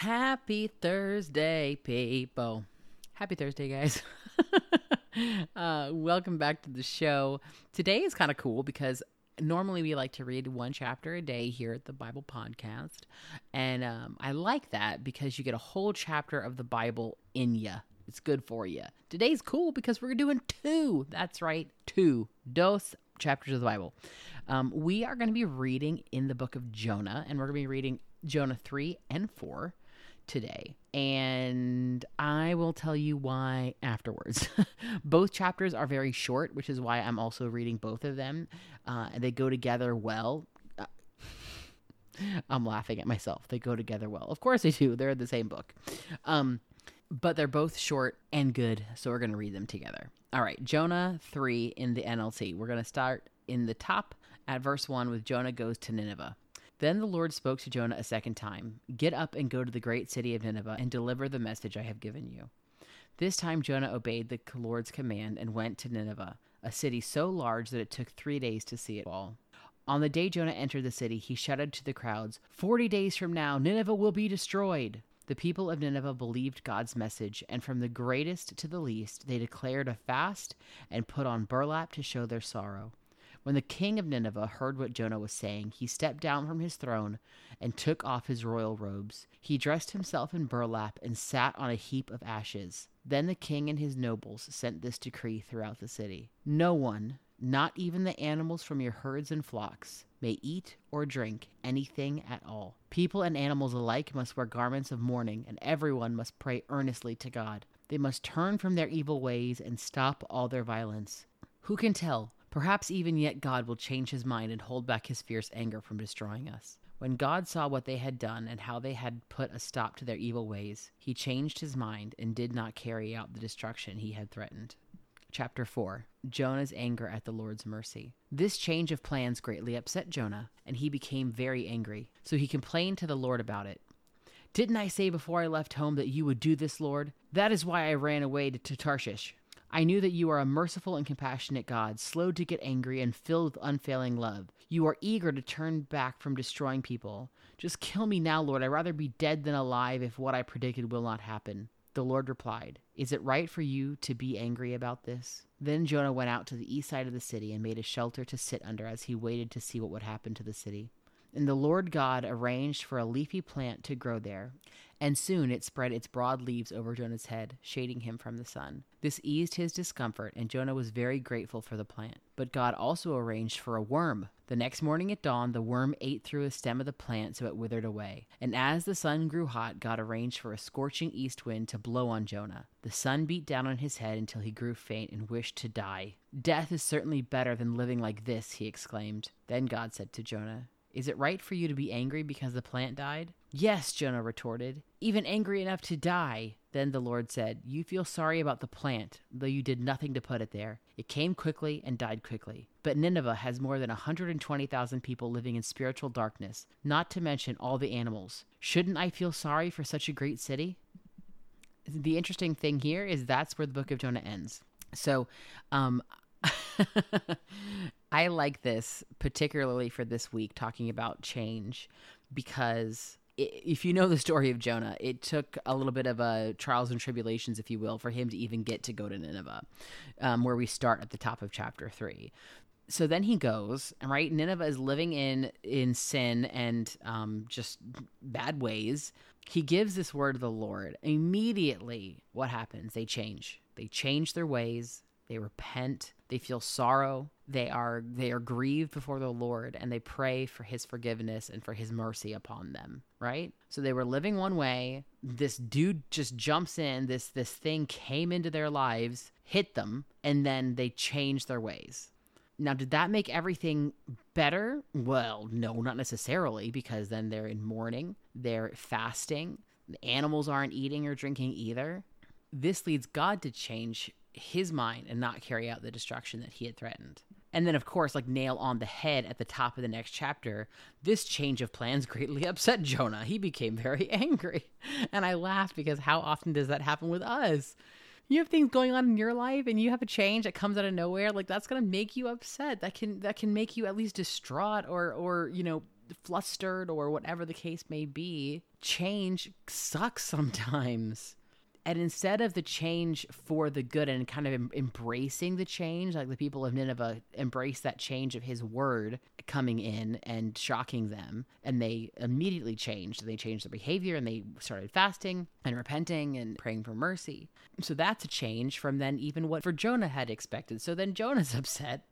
Happy Thursday, people. Happy Thursday, guys. uh, welcome back to the show. Today is kind of cool because normally we like to read one chapter a day here at the Bible Podcast. And um, I like that because you get a whole chapter of the Bible in you. It's good for you. Today's cool because we're doing two. That's right, two. Dos chapters of the Bible. Um, we are going to be reading in the book of Jonah, and we're going to be reading Jonah 3 and 4 today. And I will tell you why afterwards. both chapters are very short, which is why I'm also reading both of them. Uh, and they go together well. I'm laughing at myself. They go together well. Of course they do. They're the same book. Um, but they're both short and good, so we're going to read them together. All right, Jonah 3 in the NLT. We're going to start in the top at verse 1 with Jonah goes to Nineveh. Then the Lord spoke to Jonah a second time Get up and go to the great city of Nineveh and deliver the message I have given you. This time Jonah obeyed the Lord's command and went to Nineveh, a city so large that it took three days to see it all. On the day Jonah entered the city, he shouted to the crowds, Forty days from now, Nineveh will be destroyed. The people of Nineveh believed God's message, and from the greatest to the least, they declared a fast and put on burlap to show their sorrow. When the king of Nineveh heard what Jonah was saying, he stepped down from his throne and took off his royal robes. He dressed himself in burlap and sat on a heap of ashes. Then the king and his nobles sent this decree throughout the city No one, not even the animals from your herds and flocks, may eat or drink anything at all. People and animals alike must wear garments of mourning, and everyone must pray earnestly to God. They must turn from their evil ways and stop all their violence. Who can tell? Perhaps even yet God will change his mind and hold back his fierce anger from destroying us. When God saw what they had done and how they had put a stop to their evil ways, he changed his mind and did not carry out the destruction he had threatened. Chapter 4 Jonah's anger at the Lord's mercy. This change of plans greatly upset Jonah, and he became very angry. So he complained to the Lord about it. Didn't I say before I left home that you would do this, Lord? That is why I ran away to Tarshish. I knew that you are a merciful and compassionate God, slow to get angry and filled with unfailing love. You are eager to turn back from destroying people. Just kill me now, Lord. I'd rather be dead than alive if what I predicted will not happen. The Lord replied, Is it right for you to be angry about this? Then Jonah went out to the east side of the city and made a shelter to sit under as he waited to see what would happen to the city. And the Lord God arranged for a leafy plant to grow there, and soon it spread its broad leaves over Jonah's head, shading him from the sun. This eased his discomfort, and Jonah was very grateful for the plant. But God also arranged for a worm. The next morning at dawn, the worm ate through a stem of the plant so it withered away. And as the sun grew hot, God arranged for a scorching east wind to blow on Jonah. The sun beat down on his head until he grew faint and wished to die. Death is certainly better than living like this, he exclaimed. Then God said to Jonah, is it right for you to be angry because the plant died? Yes, Jonah retorted, even angry enough to die. Then the Lord said, You feel sorry about the plant, though you did nothing to put it there. It came quickly and died quickly. But Nineveh has more than 120,000 people living in spiritual darkness, not to mention all the animals. Shouldn't I feel sorry for such a great city? The interesting thing here is that's where the book of Jonah ends. So, um, I like this particularly for this week, talking about change, because if you know the story of Jonah, it took a little bit of a trials and tribulations, if you will, for him to even get to go to Nineveh, um, where we start at the top of chapter three. So then he goes, right? Nineveh is living in in sin and um, just bad ways. He gives this word to the Lord. Immediately, what happens? They change. They change their ways. They repent. They feel sorrow. They are they are grieved before the Lord and they pray for his forgiveness and for his mercy upon them, right? So they were living one way. This dude just jumps in, this this thing came into their lives, hit them, and then they changed their ways. Now, did that make everything better? Well, no, not necessarily, because then they're in mourning, they're fasting, the animals aren't eating or drinking either. This leads God to change his mind and not carry out the destruction that he had threatened. And then, of course, like nail on the head at the top of the next chapter, this change of plans greatly upset Jonah. He became very angry. And I laughed because how often does that happen with us? You have things going on in your life and you have a change that comes out of nowhere, like that's gonna make you upset. That can that can make you at least distraught or or, you know, flustered or whatever the case may be, change sucks sometimes. And instead of the change for the good and kind of em- embracing the change, like the people of Nineveh embraced that change of his word coming in and shocking them, and they immediately changed. They changed their behavior and they started fasting and repenting and praying for mercy. So that's a change from then even what for Jonah had expected. So then Jonah's upset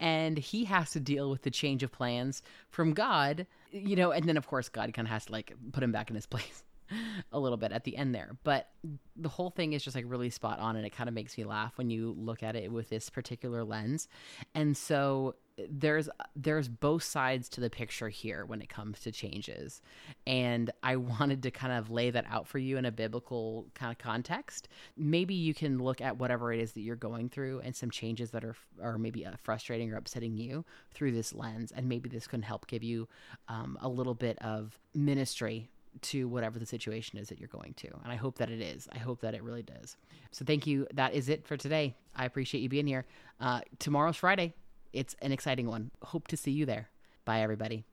and he has to deal with the change of plans from God, you know, and then of course God kind of has to like put him back in his place a little bit at the end there. But the whole thing is just like really spot on and it kind of makes me laugh when you look at it with this particular lens. And so there's there's both sides to the picture here when it comes to changes. And I wanted to kind of lay that out for you in a biblical kind of context. Maybe you can look at whatever it is that you're going through and some changes that are are maybe uh, frustrating or upsetting you through this lens and maybe this can help give you um, a little bit of ministry to whatever the situation is that you're going to. And I hope that it is. I hope that it really does. So thank you. That is it for today. I appreciate you being here. Uh, tomorrow's Friday. It's an exciting one. Hope to see you there. Bye, everybody.